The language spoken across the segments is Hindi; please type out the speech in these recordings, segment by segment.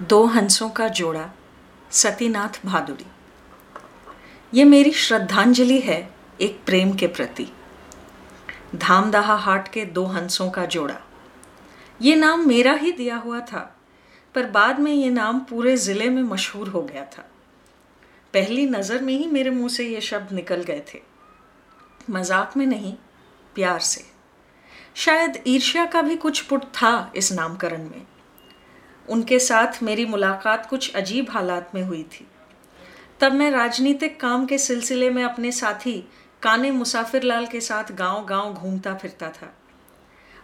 दो हंसों का जोड़ा, सतीनाथ भादुड़ी। ये मेरी श्रद्धांजलि है एक प्रेम के प्रति। धामदाहा हाट के दो हंसों का जोड़ा। ये नाम मेरा ही दिया हुआ था, पर बाद में ये नाम पूरे ज़िले में मशहूर हो गया था। पहली नज़र में ही मेरे मुँह से ये शब्द निकल गए थे। मज़ाक में नहीं, प्यार से। शायद ईर्ष्या का भी कुछ पुट था इस नामकरण में। उनके साथ मेरी मुलाकात कुछ अजीब हालात में हुई थी। तब मैं राजनीतिक काम के सिलसिले में अपने साथी काने मुसाफिर लाल के साथ गाँव गाँव घूमता फिरता था।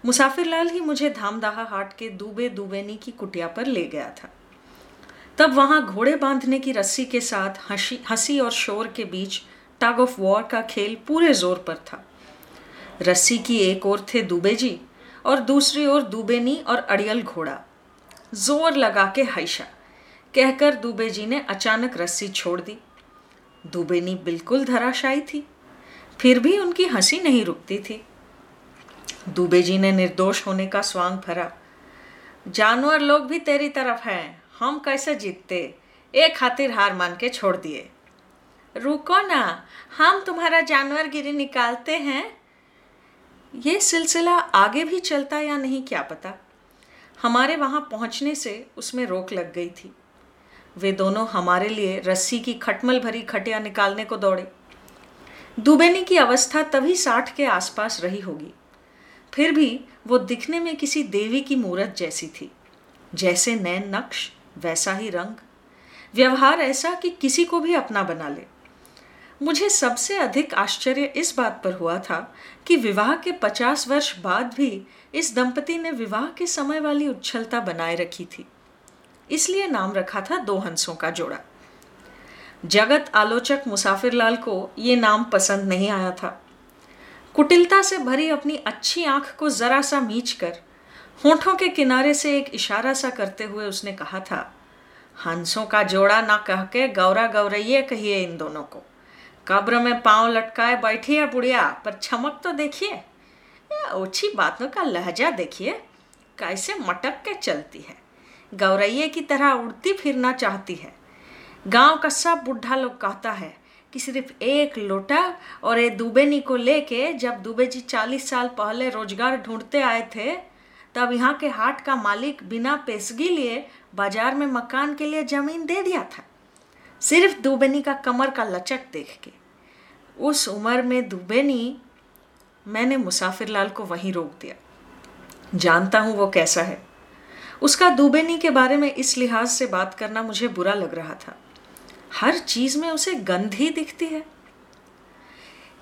मुसाफिर लाल ही मुझे धामदाहा हाट के दूबे दूबेनी की कुटिया पर ले गया था। तब वहाँ घोड़े बांधने की रस्सी के साथ हँसी हँसी और शोर के बीच टग ऑफ़ वॉर का खेल पूरे ज़ोर पर था। रस्सी की एक ओर थे दुबे जी और दूसरी ओर दुबेनी और अड़ियल घोड़ा। ज़ोर लगा के हैशा कहकर दुबे जी ने अचानक रस्सी छोड़ दी। दुबेनी बिल्कुल धराशायी थी। फिर भी उनकी हँसी नहीं रुकती थी। दुबे जी ने निर्दोष होने का स्वांग भरा। जानवर लोग भी तेरी तरफ़ हैं। हम कैसे जीतते? एक खातिर हार मान के छोड़ दिए। रुको ना। हम तुम्हारा जानवर गिरी निकालते हैं। ये सिलसिला आगे भी चलता या नहीं, क्या पता? हमारे वहाँ पहुँचने से उसमें रोक लग गई थी। वे दोनों हमारे लिए रस्सी की खटमल भरी खटिया निकालने को दौड़े। दुबेनी की अवस्था तभी साठ के आसपास रही होगी। फिर भी वो दिखने में किसी देवी की मूर्त जैसी थी। जैसे नैन नक्श, वैसा ही रंग। व्यवहार ऐसा कि किसी को भी अपना बना ले। मुझे सबसे अधिक आश्चर्य इस बात पर हुआ था कि विवाह के पचास वर्ष बाद भी इस दंपति ने विवाह के समय वाली उच्छलता बनाए रखी थी। इसलिए नाम रखा था दो हंसों का जोड़ा। जगत आलोचक मुसाफिरलाल को ये नाम पसंद नहीं आया था। कुटिलता से भरी अपनी अच्छी आँख को जरा सा मीच कर होठों के किनारे से एक इशारा सा करते हुए उसने कहा था, हंसों का जोड़ा ना कह के गौरा गौरैये कहिए इन दोनों को। कब्र में पाँव लटकाए बैठी है बुढ़िया, पर चमक तो देखिए। ओछी बातों का लहजा देखिए, कैसे मटक के चलती है। गौरैये की तरह उड़ती फिरना चाहती है। गाँव का सब बुढ़ा लोग कहता है कि सिर्फ़ एक लोटा और ये दुबेनी को लेके जब दुबे जी चालीस साल पहले रोज़गार ढूंढते आए थे, तब यहाँ के हाट का मालिक बिना पेशगी लिए बाज़ार में मकान के लिए ज़मीन दे दिया था। सिर्फ़ दुबेनी का कमर का लचक देख के। उस उम्र में दुबेनी, मैंने मुसाफिर लाल को वहीं रोक दिया। जानता हूँ वो कैसा है। उसका दुबेनी के बारे में इस लिहाज से बात करना मुझे बुरा लग रहा था। हर चीज़ में उसे गंध ही दिखती है।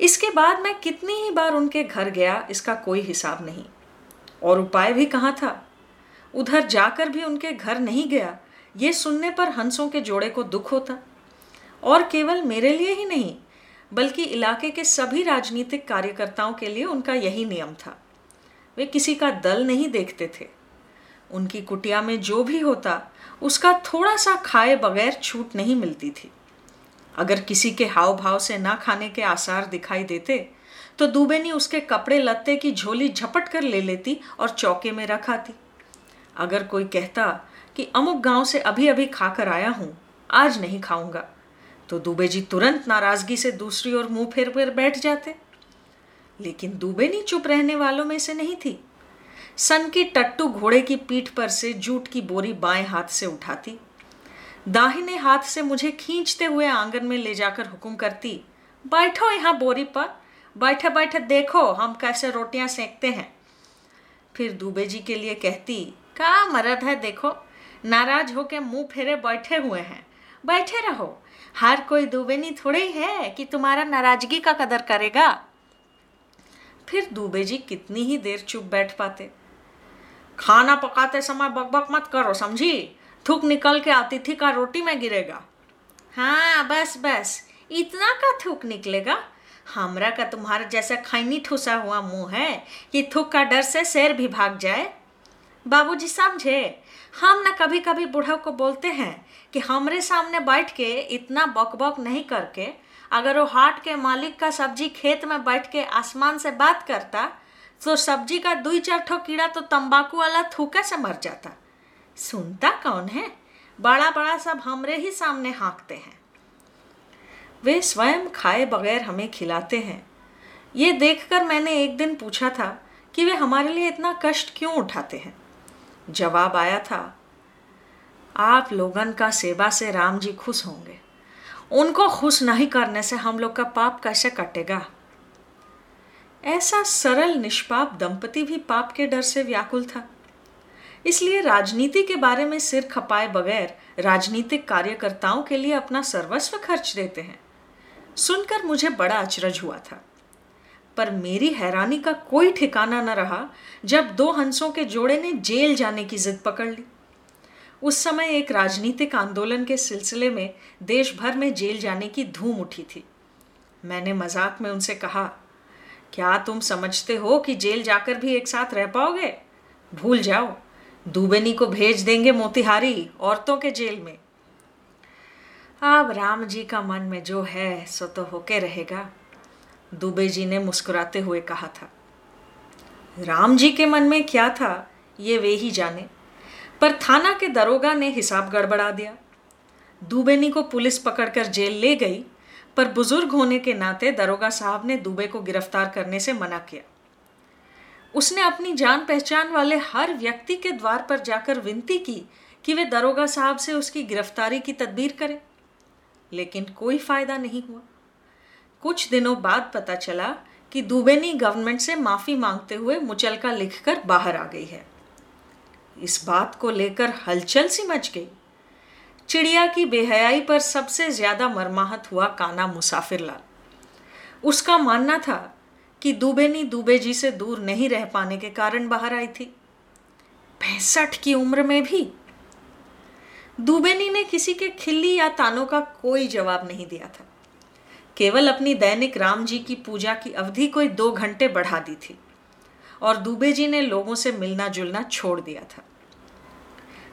इसके बाद मैं कितनी ही बार उनके घर गया, इसका कोई हिसाब नहीं। और उपाय भी कहाँ था? उधर जाकर भी उनके घर नहीं गया, ये सुनने पर हंसों के जोड़े को दुख होता। और केवल मेरे लिए ही नहीं, बल्कि इलाके के सभी राजनीतिक कार्यकर्ताओं के लिए उनका यही नियम था। वे किसी का दल नहीं देखते थे। उनकी कुटिया में जो भी होता, उसका थोड़ा सा खाए बगैर छूट नहीं मिलती थी। अगर किसी के हाव भाव से ना खाने के आसार दिखाई देते तो दुबे ने उसके कपड़े लत्ते की झोली झपट कर ले लेती और चौके में रखाती अगर कोई कहता कि, अमुक गाँव से अभी अभी खाकर आया हूँ, आज नहीं खाऊँगा। तो दुबे जी तुरंत नाराज़गी से दूसरी ओर मुँह फेर फेर बैठ जाते। लेकिन दुबे नहीं चुप रहने वालों में से नहीं थी। सन की टट्टू घोड़े की पीठ पर से जूट की बोरी बाएँ हाथ से उठाती। दाहिने हाथ से मुझे खींचते हुए आँगन में ले जाकर हुक्म करती, बैठो यहाँ बोरी पर, बैठे बैठे देखो हम कैसे रोटियाँ सेकते हैं। फिर दुबे जी के लिए कहती, का मरद है देखो, नाराज़ होके मुँह फेरे बैठे हुए हैं। बैठे रहो। हर कोई दुबेनी थोड़े ही है कि तुम्हारा नाराज़गी का कदर करेगा। फिर दुबे जी कितनी ही देर चुप बैठ पाते। खाना पकाते समय बकबक मत करो, समझी? थूक निकल के अतिथि का रोटी में गिरेगा। हाँ बस बस। इतना का थूक निकलेगा? हमरा का तुम्हारा जैसा खैनी ठूसा हुआ मुँह है कि थूक का डर से शेर भी भाग जाए। बाबूजी, समझे? हम ना कभी कभी बूढ़ा को बोलते हैं कि हमरे सामने बैठ के इतना बक बक नहीं करके, अगर वो हाट के मालिक का सब्ज़ी खेत में बैठ के आसमान से बात करता तो सब्ज़ी का दुई चार ठो कीड़ा तो तंबाकू वाला थूका से मर जाता। सुनता कौन है? बड़ा बड़ा सब हमरे ही सामने हाँकते हैं। वे स्वयं खाए बगैर हमें खिलाते हैं। ये देखकर मैंने एक दिन पूछा था कि वे हमारे लिए इतना कष्ट क्यों उठाते हैं? जवाब आया था आप लोगन का सेवा से राम जी खुश होंगे। उनको खुश नहीं करने से हम लोग का पाप कैसे कटेगा? ऐसा सरल निष्पाप दंपति भी पाप के डर से व्याकुल था। इसलिए राजनीति के बारे में सिर खपाए बगैर राजनीतिक कार्यकर्ताओं के लिए अपना सर्वस्व खर्च देते हैं। सुनकर मुझे बड़ा अचरज हुआ था। पर मेरी हैरानी का कोई ठिकाना न रहा जब दो हंसों के जोड़े ने जेल जाने की जिद पकड़ ली। उस समय एक राजनीतिक आंदोलन के सिलसिले में देश भर में जेल जाने की धूम उठी थी। मैंने मज़ाक में उनसे कहा, क्या तुम समझते हो कि जेल जाकर भी एक साथ रह पाओगे? भूल जाओ। दुबेनी को भेज देंगे मोतिहारी औरतों के जेल में। अब राम जी का मन में जो है, सो तो होके रहेगा। दुबे जी ने मुस्कुराते हुए कहा था, राम जी के मन में क्या था, ये वे ही जाने। पर थाना के दरोगा ने हिसाब गड़बड़ा दिया। दुबेनी को पुलिस पकड़कर जेल ले गई, पर बुज़ुर्ग होने के नाते दरोगा साहब ने दुबे को गिरफ़्तार करने से मना किया। उसने अपनी जान पहचान वाले हर व्यक्ति के द्वार पर जाकर विनती की कि वे दरोगा साहब से उसकी गिरफ्तारी की तदबीर करें, लेकिन कोई फ़ायदा नहीं हुआ। कुछ दिनों बाद पता चला कि दुबेनी गवर्नमेंट से माफ़ी मांगते हुए मुचलका लिखकर बाहर आ गई है। इस बात को लेकर हलचल सी मच गई। चिड़िया की बेहयाई पर सबसे ज़्यादा मरमाहत हुआ काना मुसाफिरलाल। उसका मानना था कि दुबेनी दुबे जी से दूर नहीं रह पाने के कारण बाहर आई थी। पैंसठ की उम्र में भी। दुबेनी ने किसी के खिल्ली या तानों का कोई जवाब नहीं दिया था। केवल अपनी दैनिक राम जी की पूजा की अवधि कोई दो घंटे बढ़ा दी थी। और दुबे जी ने लोगों से मिलना जुलना छोड़ दिया था।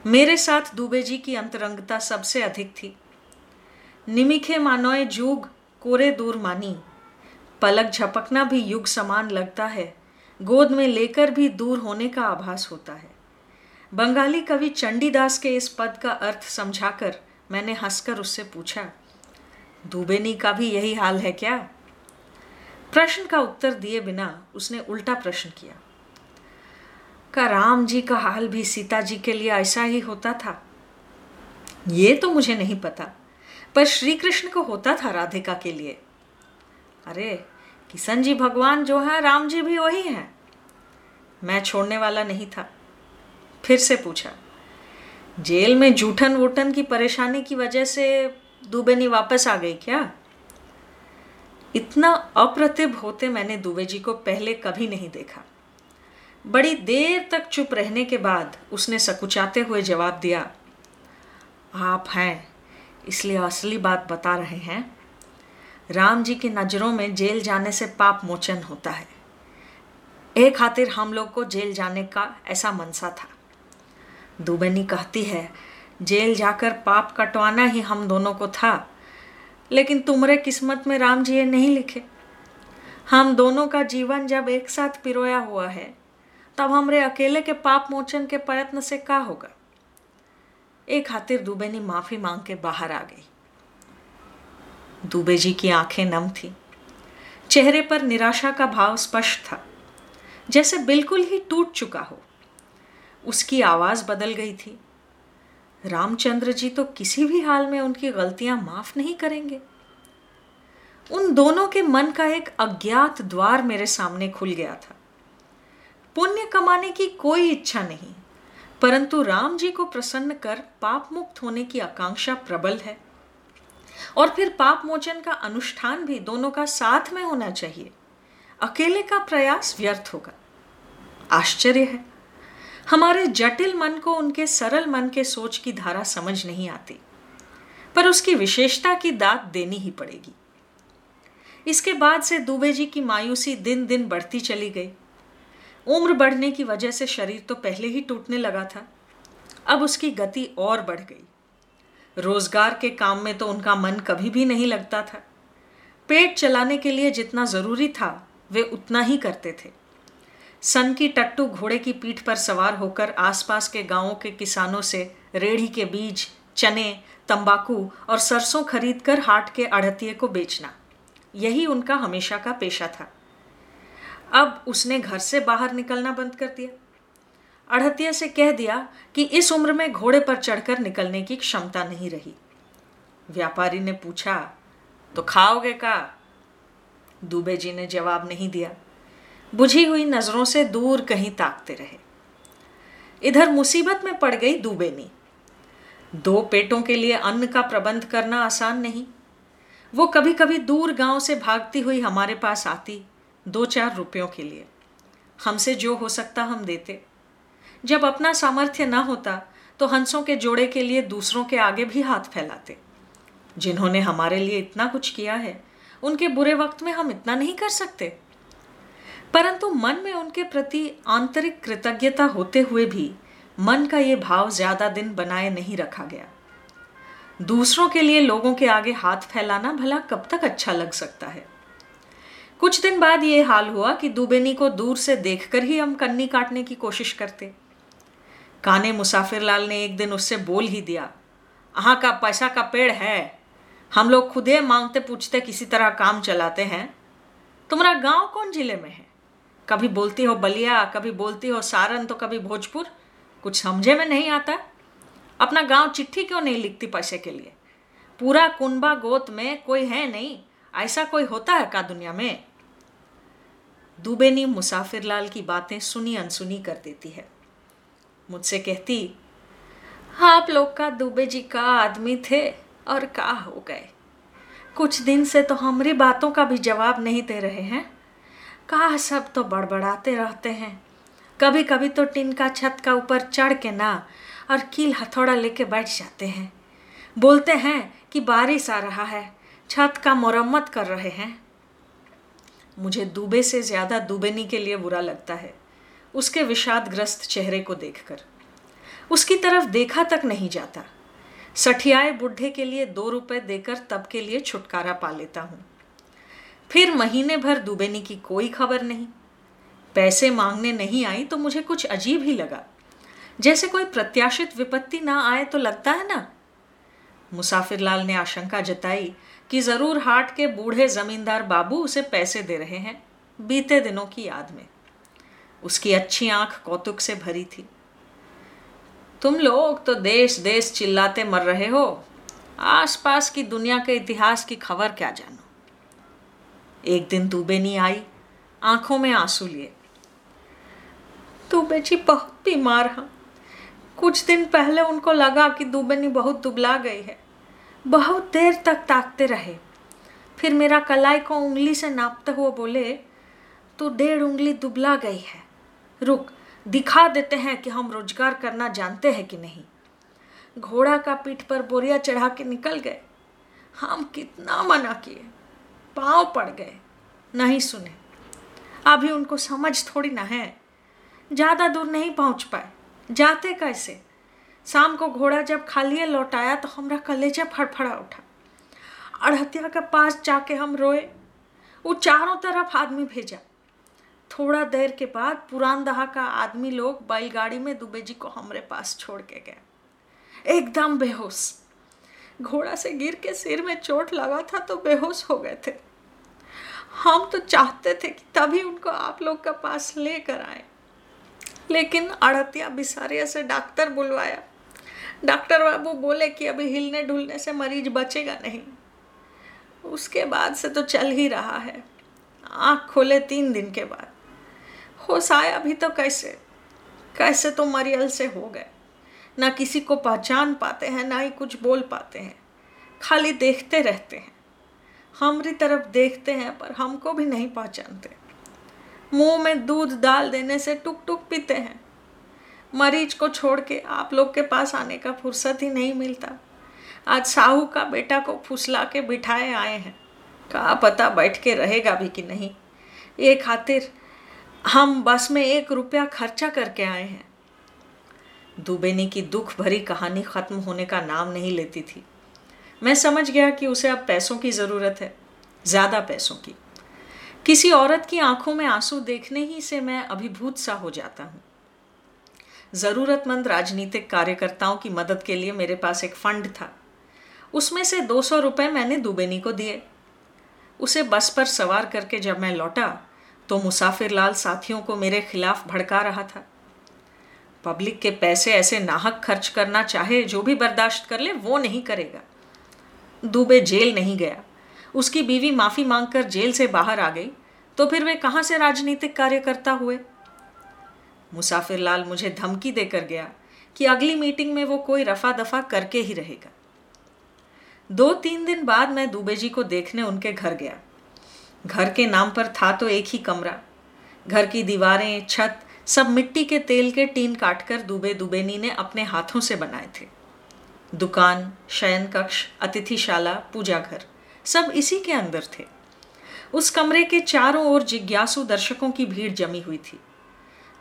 मेरे साथ दुबे जी की अंतरंगता सबसे अधिक थी। निमिखे मानोए जूग, कोरे दूर मानी। पलक झपकना भी युग समान लगता है। गोद में लेकर भी दूर होने का आभास होता है। बंगाली कवि चंडीदास के इस पद का अर्थ समझाकर मैंने हंसकर उससे पूछा, दुबेनी का भी यही हाल है क्या? प्रश्न का उत्तर दिए बिना उसने उल्टा प्रश्न किया। का राम जी का हाल भी सीता जी के लिए ऐसा ही होता था? ये तो मुझे नहीं पता, पर श्री कृष्ण को होता था राधिका के लिए। अरे, किशन जी भगवान जो है, राम जी भी वही हैं। मैं छोड़ने वाला नहीं था। फिर से पूछा, जेल में जूठन वूठन की परेशानी की वजह से दुबेनी वापस आ गई क्या? इतना अप्रतिभ होते मैंने दुबे जी को पहले कभी नहीं देखा। बड़ी देर तक चुप रहने के बाद उसने सकुचाते हुए जवाब दिया, आप हैं, इसलिए असली बात बता रहे हैं। राम जी की नज़रों में जेल जाने से पाप मोचन होता है। एक खातिर हम लोग को जेल जाने का ऐसा मनसा था। दुबनी कहती है, जेल जाकर पाप कटवाना ही हम दोनों को था। लेकिन तुम्हारे किस्मत में राम जी ये नहीं लिखे। हम दोनों का जीवन जब एक साथ पिरोया हुआ है, तब हमरे अकेले के पाप मोचन के प्रयत्न से क्या होगा? एक खातिर दुबेनी माफ़ी मांग के बाहर आ गई। दुबे जी की आँखें नम थी। चेहरे पर निराशा का भाव स्पष्ट था, जैसे बिल्कुल ही टूट चुका हो। उसकी आवाज़ बदल गई थी। रामचंद्र जी तो किसी भी हाल में उनकी गलतियाँ माफ़ नहीं करेंगे। उन दोनों के मन का एक अज्ञात द्वार मेरे सामने खुल गया था। पुण्य कमाने की कोई इच्छा नहीं, परंतु राम जी को प्रसन्न कर पाप मुक्त होने की आकांक्षा प्रबल है। और फिर पाप मोचन का अनुष्ठान भी दोनों का साथ में होना चाहिए। अकेले का प्रयास व्यर्थ होगा। आश्चर्य है। हमारे जटिल मन को, उनके सरल मन के सोच की धारा समझ नहीं आती। पर उसकी विशेषता की दात देनी ही पड़ेगी। इसके बाद से दुबे जी की मायूसी दिन दिन बढ़ती चली गई। उम्र बढ़ने की वजह से शरीर तो पहले ही टूटने लगा था। अब उसकी गति और बढ़ गई। रोज़गार के काम में तो उनका मन कभी भी नहीं लगता था। पेट चलाने के लिए जितना ज़रूरी था, वे उतना ही करते थे। सन की टट्टू घोड़े की पीठ पर सवार होकर आसपास के गाँवों के किसानों से रेढ़ी के बीज, चने, तंबाकू और सरसों खरीदकर हाट के अड़तिये को बेचना। यही उनका हमेशा का पेशा था। अब उसने घर से बाहर निकलना बंद कर दिया। अड़तिया से कह दिया कि इस उम्र में घोड़े पर चढ़कर निकलने की क्षमता नहीं रही। व्यापारी ने पूछा तो खाओगे का? दुबे जी ने जवाब नहीं दिया। बुझी हुई नज़रों से दूर कहीं ताकते रहे। इधर मुसीबत में पड़ गई दुबेनी। दो पेटों के लिए अन्न का प्रबंध करना आसान नहीं। वो कभी कभी दूर गाँव से भागती हुई हमारे पास आती दो चार रुपयों के लिए। हमसे जो हो सकता हम देते। जब अपना सामर्थ्य ना होता तो हंसों के जोड़े के लिए दूसरों के आगे भी हाथ फैलाते। जिन्होंने हमारे लिए इतना कुछ किया है, उनके बुरे वक्त में हम इतना नहीं कर सकते। परंतु मन में उनके प्रति आंतरिक कृतज्ञता होते हुए भी मन का ये भाव ज़्यादा दिन बनाए नहीं रखा गया। दूसरों के लिए लोगों के आगे हाथ फैलाना भला कब तक अच्छा लग सकता है? कुछ दिन बाद ये हाल हुआ कि दुबेनी को दूर से देखकर ही हम कन्नी काटने की कोशिश करते। काने मुसाफिर लाल ने एक दिन उससे बोल ही दिया अहाँ का पैसा का पेड़ है। हम लोग खुदे मांगते पूछते किसी तरह काम चलाते हैं। तुम्हारा गाँव कौन ज़िले में है? कभी बोलती हो बलिया, कभी बोलती हो सारन तो कभी भोजपुर। कुछ समझे में नहीं आता। अपना गाँव चिट्ठी क्यों नहीं लिखती पैसे के लिए? पूरा कुंबा गोत में कोई है नहीं, ऐसा कोई होता है का दुनिया में? दुबे दुबेनी मुसाफिर लाल की बातें सुनी अनसुनी कर देती है। मुझसे कहती, आप लोग का दुबे जी का आदमी थे और का हो गए। कुछ दिन से तो हमारी बातों का भी जवाब नहीं दे रहे हैं। कहा सब तो बड़बड़ाते रहते हैं। कभी कभी तो टिन का छत का ऊपर चढ़ के ना और कील हथौड़ा लेके बैठ जाते हैं। बोलते हैं कि बारिश आ रहा है, छत का मरम्मत कर रहे हैं। मुझे दुबे से ज़्यादा दुबेनी के लिए बुरा लगता है, उसके विषादग्रस्त चेहरे को देखकर। उसकी तरफ़ देखा तक नहीं जाता। सठियाए बुढ़े के लिए दो रुपए देकर तब के लिए छुटकारा पा लेता हूँ। फिर महीने भर दुबेनी की कोई खबर नहीं। पैसे मांगने नहीं आई तो मुझे कुछ अजीब ही लगा। जैसे कोई प्रत्याशित विपत्ति ना आए तो लगता है ना? मुसाफिर लाल ने आशंका जताई कि ज़रूर हाट के बूढ़े जमींदार बाबू उसे पैसे दे रहे हैं बीते दिनों की याद में। उसकी अच्छी आँख कौतुक से भरी थी। तुम लोग तो देश देश चिल्लाते मर रहे हो। आसपास की दुनिया के इतिहास की खबर क्या जानो? एक दिन नहीं आई, आँखों में आँसू लिए। दुबे जी बहुत बीमार हैं। कुछ दिन पहले उनको लगा कि दुबेनी बहुत दुबला गई है। बहुत देर तक ताकते रहे। फिर मेरा कलाई को उंगली से नापते हुए बोले तो डेढ़ उंगली दुबला गई है। रुक, दिखा देते हैं कि हम रोज़गार करना जानते हैं कि नहीं। घोड़ा का पीठ पर बोरिया चढ़ा के निकल गए। हम कितना मना किए। पाँव पड़ गए, नहीं सुने। अभी उनको समझ थोड़ी ना है। ज़्यादा दूर नहीं पहुँच पाए। जाते कैसे? शाम को घोड़ा जब खालिए लौटाया तो हमारा कलेजा फड़फड़ा उठा। अड़हतिया के पास जाके हम रोए। वो चारों तरफ़ आदमी भेजा। थोड़ा देर के बाद पुरान दहा का आदमी लोग बैलगाड़ी में दुबे जी को हमारे पास छोड़ के गए। एकदम बेहोश। घोड़ा से गिर के सिर में चोट लगा था तो बेहोश हो गए थे। हम तो चाहते थे कि तभी उनको आप लोग के पास लेकर आए। लेकिन अड़तिया बिसारिया से डॉक्टर बुलवाया। डॉक्टर बाबू बोले कि अभी हिलने ढुलने से मरीज़ बचेगा नहीं। उसके बाद से तो चल ही रहा है। आँख खोले तीन दिन के बाद। होश आया अभी तो कैसे? कैसे तो मरियल से हो गए। ना किसी को पहचान पाते हैं, ना ही कुछ बोल पाते हैं। खाली देखते रहते हैं। हमारी तरफ़ देखते हैं, पर हमको भी नहीं पहचानते। मुँह में दूध डाल देने से टुक टुक पीते हैं। मरीज़ को छोड़ के आप लोग के पास आने का फुर्सत ही नहीं मिलता। आज साहू का बेटा को फुसला के बिठाए आए हैं। कहा पता बैठ के रहेगा भी कि नहीं। ये खातिर हम बस में एक रुपया खर्चा करके आए हैं। दुबेनी की दुख भरी कहानी ख़त्म होने का नाम नहीं लेती थी। मैं समझ गया कि उसे अब पैसों की ज़रूरत है, ज़्यादा पैसों की। किसी औरत की आँखों में आँसू देखने ही से मैं अभिभूत सा हो जाता हूँ। ज़रूरतमंद राजनीतिक कार्यकर्ताओं की मदद के लिए मेरे पास एक फंड था। उसमें से दो सौ रुपये मैंने दुबेनी को दिए। उसे बस पर सवार करके जब मैं लौटा तो मुसाफिर लाल साथियों को मेरे खिलाफ भड़का रहा था। पब्लिक के पैसे ऐसे नाहक खर्च करना चाहे, जो भी बर्दाश्त कर ले, वो नहीं करेगा। दुबे जेल नहीं गया। उसकी बीवी माफ़ी मांगकर जेल से बाहर आ गई। तो फिर वे कहाँ से राजनीतिक कार्यकर्ता हुए? मुसाफिर लाल मुझे धमकी देकर गया कि अगली मीटिंग में वो कोई रफा दफ़ा करके ही रहेगा। दो तीन दिन बाद मैं दुबे जी को देखने उनके घर गया। घर के नाम पर था तो एक ही कमरा। घर की दीवारें, छत सब मिट्टी के तेल के टीन काटकर दुबे दुबेनी ने अपने हाथों से बनाए थे। दुकान, शयन कक्ष, अतिथिशाला पूजा घर सब इसी के अंदर थे। उस कमरे के चारों ओर जिज्ञासु दर्शकों की भीड़ जमी हुई थी।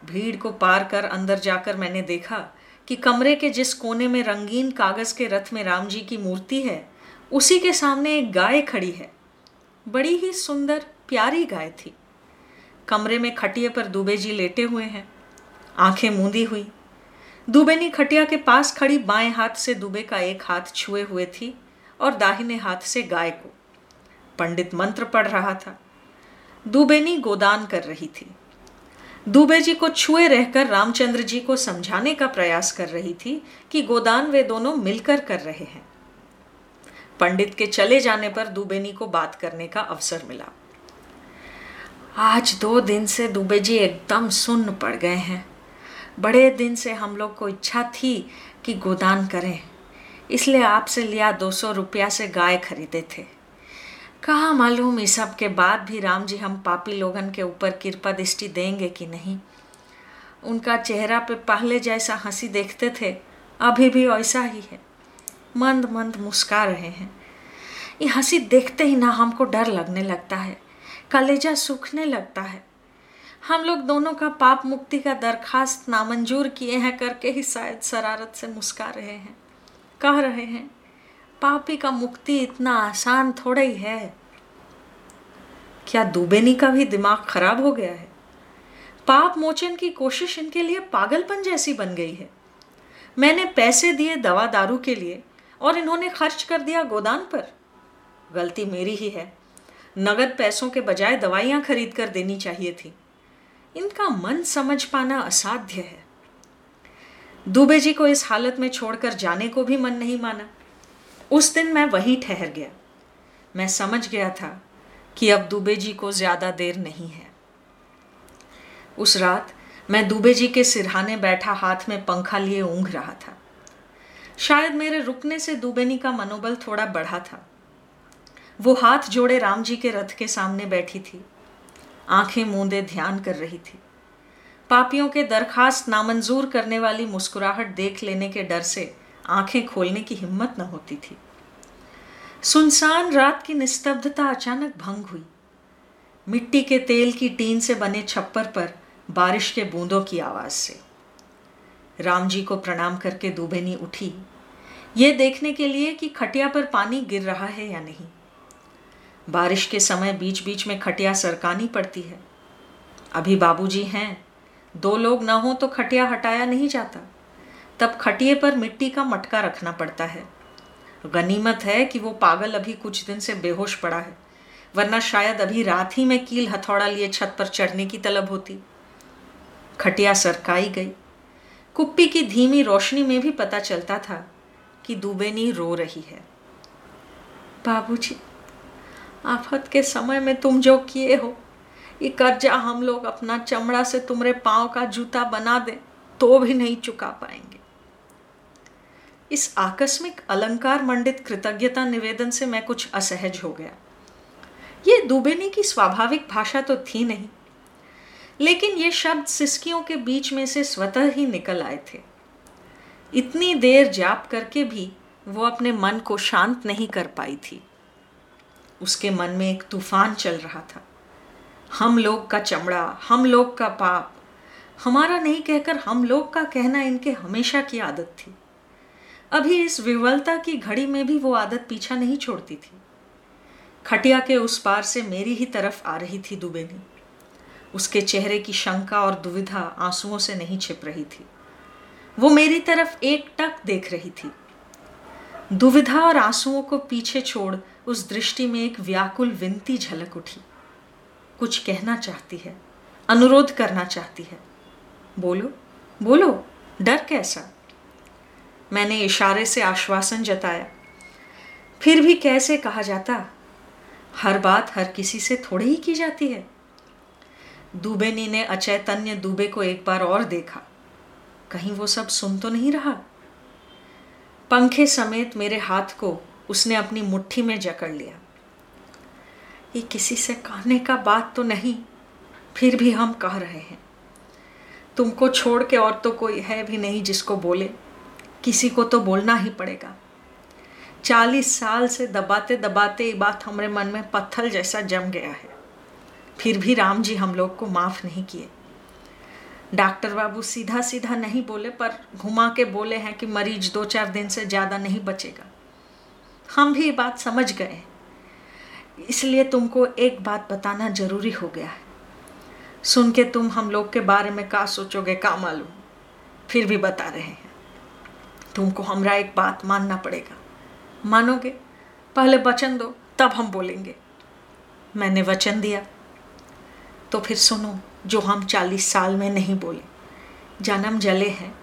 भीड़ को पार कर अंदर जाकर मैंने देखा कि कमरे के जिस कोने में रंगीन कागज़ के रथ में राम जी की मूर्ति है, उसी के सामने एक गाय खड़ी है। बड़ी ही सुंदर, प्यारी गाय थी। कमरे में खटिए पर दुबे जी लेटे हुए हैं। आँखें मूंदी हुई। दुबेनी खटिया के पास खड़ी बाएँ हाथ से दुबे का एक हाथ छुए हुए थी और दाहिने हाथ से गाय को। पंडित मंत्र पढ़ रहा था। दुबेनी गोदान कर रही थी। दुबे जी को छुए रहकर रामचंद्र जी को समझाने का प्रयास कर रही थी कि गोदान वे दोनों मिलकर कर रहे हैं। पंडित के चले जाने पर दुबेनी को बात करने का अवसर मिला। आज दो दिन से दुबे जी एकदम सुन्न पड़ गए हैं। बड़े दिन से हम लोग को इच्छा थी कि गोदान करें। इसलिए आपसे लिया दो सौ रुपया से गाय खरीदे थे। कहा मालूम इस सब के बाद भी राम जी हम पापी लोगन के ऊपर कृपा दृष्टि देंगे कि नहीं। उनका चेहरा पे पहले जैसा हँसी देखते थे, अभी भी वैसा ही है। मंद मंद मुस्का रहे हैं। ये हँसी देखते ही ना हमको डर लगने लगता है। कलेजा सूखने लगता है। हम लोग दोनों का पाप मुक्ति का दरखास्त नामंजूर किए हैं करके ही शायद शरारत से मुस्का रहे हैं। कह रहे हैं, पापी का मुक्ति इतना आसान थोड़ा ही है। क्या दुबेनी का भी दिमाग खराब हो गया है? पाप मोचन की कोशिश इनके लिए पागलपन जैसी बन गई है। मैंने पैसे दिए दवा दारू के लिए और इन्होंने खर्च कर दिया गोदान पर। गलती मेरी ही है। नगद पैसों के बजाय दवाइयाँ खरीद कर देनी चाहिए थी। इनका मन समझ पाना असाध्य है। दुबे जी को इस हालत में छोड़कर जाने को भी मन नहीं माना। उस दिन मैं वहीं ठहर गया। मैं समझ गया था कि अब दुबे जी को ज़्यादा देर नहीं है। उस रात मैं दुबे जी के सिरहाने बैठा हाथ में पंखा लिए ऊंघ रहा था। शायद मेरे रुकने से दुबेनी का मनोबल थोड़ा बढ़ा था। वो हाथ जोड़े राम जी के रथ के सामने बैठी थी। आँखें मूंदे ध्यान कर रही थी। पापियों के दरखास्त नामंजूर करने वाली मुस्कुराहट देख लेने के डर से आँखें खोलने की हिम्मत न होती थी। सुनसान रात की निस्तब्धता अचानक भंग हुई। मिट्टी के तेल की टीन से बने छप्पर पर बारिश के बूंदों की आवाज़ से। राम जी को प्रणाम करके दुबेनी उठी। ये देखने के लिए कि खटिया पर पानी गिर रहा है या नहीं। बारिश के समय बीच बीच में खटिया सरकानी पड़ती है। अभी बाबूजी हैं। दो लोग ना हो तो खटिया हटाया नहीं जाता। तब खटिए पर मिट्टी का मटका रखना पड़ता है। गनीमत है कि वो पागल अभी कुछ दिन से बेहोश पड़ा है, वरना शायद अभी रात ही में कील हथौड़ा लिए छत पर चढ़ने की तलब होती। खटिया सरकाई गई। कुप्पी की धीमी रोशनी में भी पता चलता था कि दुबेनी रो रही है। बाबूजी आफत के समय में तुम जो किए हो, ये कर्जा हम लोग अपना चमड़ा से तुम्हारे पाँव का जूता बना दें तो भी नहीं चुका पाएँगे। इस आकस्मिक अलंकार मंडित कृतज्ञता निवेदन से मैं कुछ असहज हो गया। ये दुबेनी की स्वाभाविक भाषा तो थी नहीं, लेकिन ये शब्द सिस्कियों के बीच में से स्वतः ही निकल आए थे। इतनी देर जाप करके भी वो अपने मन को शांत नहीं कर पाई थी। उसके मन में एक तूफ़ान चल रहा था। हम लोग का चमड़ा, हम लोग का पाप। हमारा नहीं कहकर हम लोग का कहना इनके हमेशा की आदत थी। अभी इस विवलता की घड़ी में भी वो आदत पीछा नहीं छोड़ती थी। खटिया के उस पार से मेरी ही तरफ़ आ रही थी दुबेनी। उसके चेहरे की शंका और दुविधा आंसुओं से नहीं छिप रही थी। वो मेरी तरफ़ एक टक देख रही थी। दुविधा और आंसुओं को पीछे छोड़ उस दृष्टि में एक व्याकुल विनती झलक उठी। कुछ कहना चाहती है, अनुरोध करना चाहती है। बोलो बोलो, डर कैसा? मैंने इशारे से आश्वासन जताया। फिर भी कैसे कहा जाता? हर बात हर किसी से थोड़ी ही की जाती है। दुबेनी ने अचैतन्य दुबे को एक बार और देखा। कहीं वो सब सुन तो नहीं रहा? पंखे समेत मेरे हाथ को उसने अपनी मुट्ठी में जकड़ लिया। ये किसी से कहने का बात तो नहीं, फिर भी हम कह रहे हैं। तुमको छोड़ के और तो कोई है भी नहीं जिसको बोले। किसी को तो बोलना ही पड़ेगा। चालीस साल से दबाते दबाते ये बात हमारे मन में पत्थर जैसा जम गया है। फिर भी राम जी हम लोग को माफ़ नहीं किए। डॉक्टर बाबू सीधा सीधा नहीं बोले, पर घुमा के बोले हैं कि मरीज़ दो चार दिन से ज़्यादा नहीं बचेगा। हम भी बात समझ गए। इसलिए तुमको एक बात बताना ज़रूरी हो गया। है सुन के तुम हम लोग के बारे में का सोचोगे, का मालूम? फिर भी बता रहे हैं। तुमको हमरा एक बात मानना पड़ेगा। मानोगे? पहले वचन दो, तब हम बोलेंगे। मैंने वचन दिया। तो फिर सुनो, जो हम चालीस साल में नहीं बोले। जन्म जले हैं।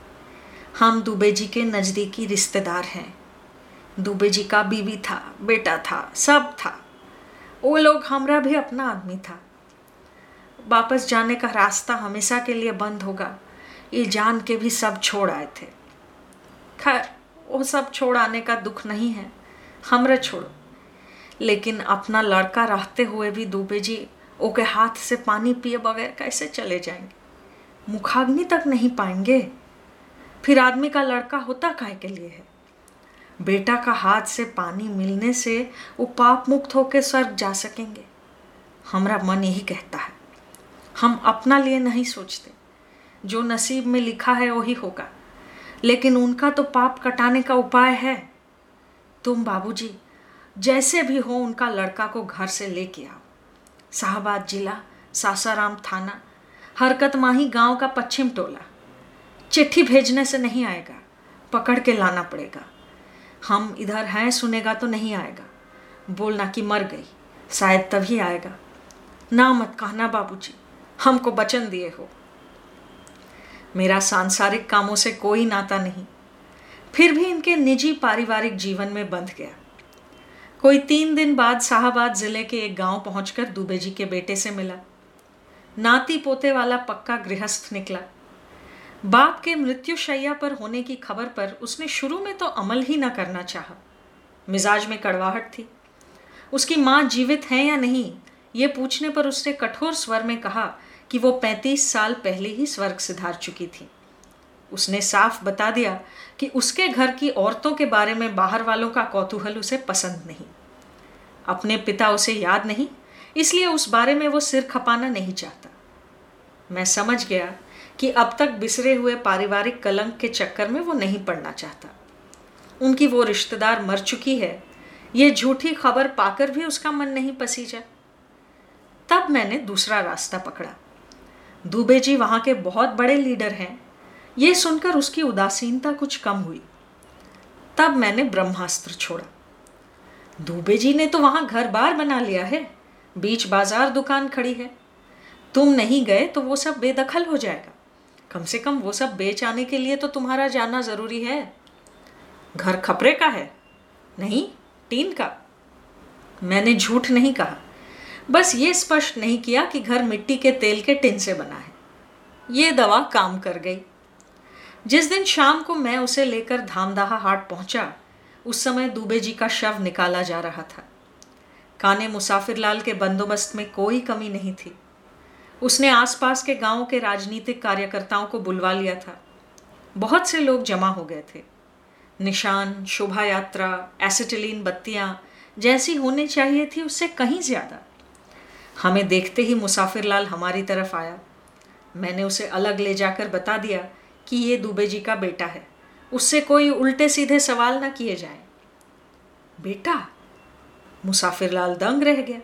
हम दुबे जी के नज़दीकी रिश्तेदार हैं। दुबे जी का बीवी था, बेटा था, सब था। वो लोग हमरा भी अपना आदमी था। वापस जाने का रास्ता हमेशा के लिए बंद होगा। ये जान के भी सब छोड़ आए थे। खैर, वो सब छोड़ आने का दुख नहीं है। हमरे छोड़ो। लेकिन अपना लड़का रहते हुए भी दुबे जी ओके हाथ से पानी पिए बगैर कैसे चले जाएँगे? मुखाग्नि तक नहीं पाएँगे? फिर आदमी का लड़का होता काय के लिए है? बेटा का हाथ से पानी मिलने से वो पाप मुक्त होकर स्वर्ग जा सकेंगे। हमारा मन यही कहता है। हम अपना लिए नहीं सोचते। जो नसीब में लिखा है वही होगा। लेकिन उनका तो पाप कटाने का उपाय है। तुम बाबूजी, जैसे भी हो उनका लड़का को घर से लेके आओ। शाहबाद जिला, सासाराम थाना, हरकत माही गाँव का पश्चिम टोला। चिट्ठी भेजने से नहीं आएगा। पकड़ के लाना पड़ेगा। हम इधर हैं, सुनेगा तो नहीं आएगा। बोलना कि मर गई, शायद तभी आएगा। ना मत कहना बाबूजी, हमको वचन दिए हो। मेरा सांसारिक कामों से कोई नाता नहीं। फिर भी इनके निजी पारिवारिक जीवन में बंध गया। कोई तीन दिन बाद शाहबाद ज़िले के एक गाँव पहुंचकर दुबे जी के बेटे से मिला। नाती पोते वाला पक्का गृहस्थ निकला। बाप के मृत्युशैया पर होने की खबर पर उसने शुरू में तो अमल ही न करना चाहा। मिजाज में कड़वाहट थी। उसकी माँ जीवित है या नहीं, ये पूछने पर उसने कठोर स्वर में कहा कि वो पैंतीस साल पहले ही स्वर्ग सिधार चुकी थी। उसने साफ़ बता दिया कि उसके घर की औरतों के बारे में बाहर वालों का कौतूहल उसे पसंद नहीं। अपने पिता उसे याद नहीं, इसलिए उस बारे में वो सिर खपाना नहीं चाहता। मैं समझ गया कि अब तक बिसरे हुए पारिवारिक कलंक के चक्कर में वो नहीं पड़ना चाहता। उनकी वो रिश्तेदार मर चुकी है। ये झूठी खबर पाकर भी उसका मन नहीं पसीजा। तब मैंने दूसरा रास्ता पकड़ा। दुबे जी वहाँ के बहुत बड़े लीडर हैं। ये सुनकर उसकी उदासीनता कुछ कम हुई। तब मैंने ब्रह्मास्त्र छोड़ा। दुबे जी ने तो वहाँ घर बार बना लिया है। बीच बाज़ार दुकान खड़ी है। तुम नहीं गए तो वो सब बेदखल हो जाएगा। कम से कम वो सब बेच आने के लिए तो तुम्हारा जाना ज़रूरी है। घर खपरे का है, नहीं, टीन का। मैंने झूठ नहीं कहा। बस ये स्पष्ट नहीं किया कि घर मिट्टी के तेल के टिन से बना है। ये दवा काम कर गई। जिस दिन शाम को मैं उसे लेकर धामदाहा हाट पहुँचा, उस समय दुबे जी का शव निकाला जा रहा था। काने मुसाफिर लाल के बंदोबस्त में कोई कमी नहीं थी। उसने आसपास के गाँवों के राजनीतिक कार्यकर्ताओं को बुलवा लिया था। बहुत से लोग जमा हो गए थे। निशान शोभा यात्रा एसिटिलीन बत्तियाँ जैसी होनी चाहिए थी उससे कहीं ज़्यादा। हमें देखते ही मुसाफिर लाल हमारी तरफ़ आया। मैंने उसे अलग ले जाकर बता दिया कि ये दुबे जी का बेटा है। उससे कोई उल्टे सीधे सवाल ना किए जाए। बेटा मुसाफिर लाल दंग रह गया।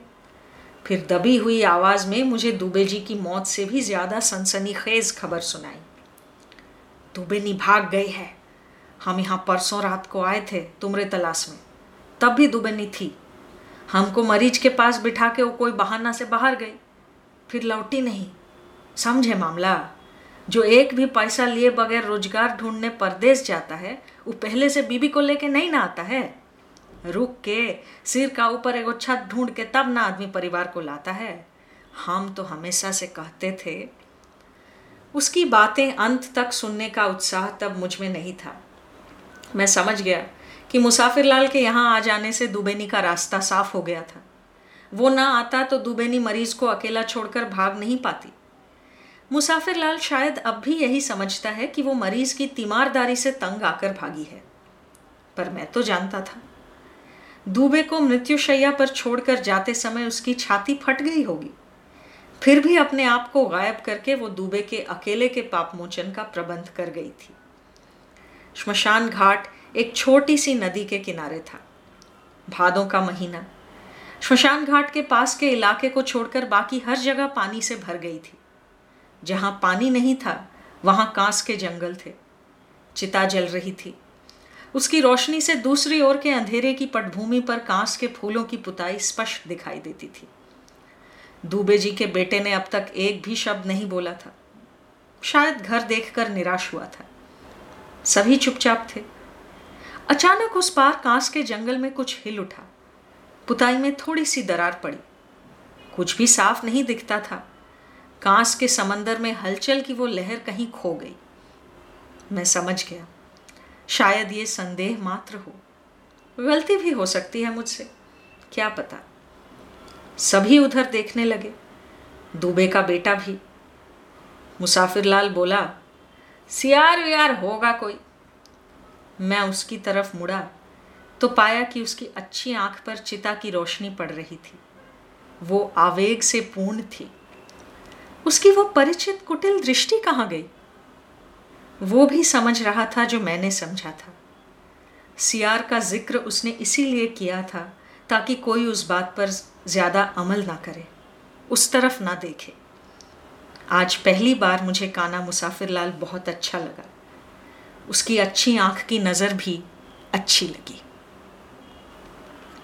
फिर दबी हुई आवाज़ में मुझे दुबे जी की मौत से भी ज़्यादा सनसनीखेज खबर सुनाई। दुबेनी भाग गई है। हम यहाँ परसों रात को आए थे तुमरे तलाश में। तब भी दुबेनी थी। हमको मरीज़ के पास बिठा के वो कोई बहाना से बाहर गई। फिर लौटी नहीं। समझे मामला? जो एक भी पैसा लिए बगैर रोज़गार ढूँढने परदेश जाता है, वो पहले से बीबी को लेके नहीं ना आता है? रुक के सिर का ऊपर एगो छत ढूंढ के तब ना आदमी परिवार को लाता है। हम तो हमेशा से कहते थे, उसकी बातें अंत तक सुनने का उत्साह तब मुझमें नहीं था। मैं समझ गया कि मुसाफिर लाल के यहाँ आ जाने से दुबेनी का रास्ता साफ़ हो गया था। वो ना आता तो दुबेनी मरीज़ को अकेला छोड़कर भाग नहीं पाती। मुसाफिर लाल शायद अब भी यही समझता है कि वो मरीज़ की तीमारदारी से तंग आकर भागी है। पर मैं तो जानता था। दूबे को मृत्युशैया पर छोड़कर जाते समय उसकी छाती फट गई होगी। फिर भी अपने आप को गायब करके वो दूबे के अकेले के पापमोचन का प्रबंध कर गई थी। श्मशान घाट एक छोटी सी नदी के किनारे था। भादों का महीना। श्मशान घाट के पास के इलाके को छोड़कर बाकी हर जगह पानी से भर गई थी। जहाँ पानी नहीं था, वहाँ कांस के जंगल थे। चिता जल रही थी। उसकी रोशनी से दूसरी ओर के अंधेरे की पटभूमि पर कांस के फूलों की पुताई स्पष्ट दिखाई देती थी। दूबे जी के बेटे ने अब तक एक भी शब्द नहीं बोला था। शायद घर देखकर निराश हुआ था। सभी चुपचाप थे। अचानक उस पार कांस के जंगल में कुछ हिल उठा। पुताई में थोड़ी सी दरार पड़ी। कुछ भी साफ़ नहीं दिखता था। कांस के समंदर में हलचल की वो लहर कहीं खो गई। मैं समझ गया। शायद ये संदेह मात्र हो। गलती भी हो सकती है मुझसे, क्या पता। सभी उधर देखने लगे, दुबे का बेटा भी। मुसाफिर लाल बोला, सियार यार होगा कोई। मैं उसकी तरफ़ मुड़ा तो पाया कि उसकी अच्छी आँख पर चिता की रोशनी पड़ रही थी। वो आवेग से पूर्ण थी। उसकी वो परिचित कुटिल दृष्टि कहाँ गई? वो भी समझ रहा था जो मैंने समझा था। सियार का ज़िक्र उसने इसीलिए किया था ताकि कोई उस बात पर ज़्यादा अमल ना करे, उस तरफ़ ना देखे। आज पहली बार मुझे काना मुसाफिर लाल बहुत अच्छा लगा। उसकी अच्छी आँख की नज़र भी अच्छी लगी।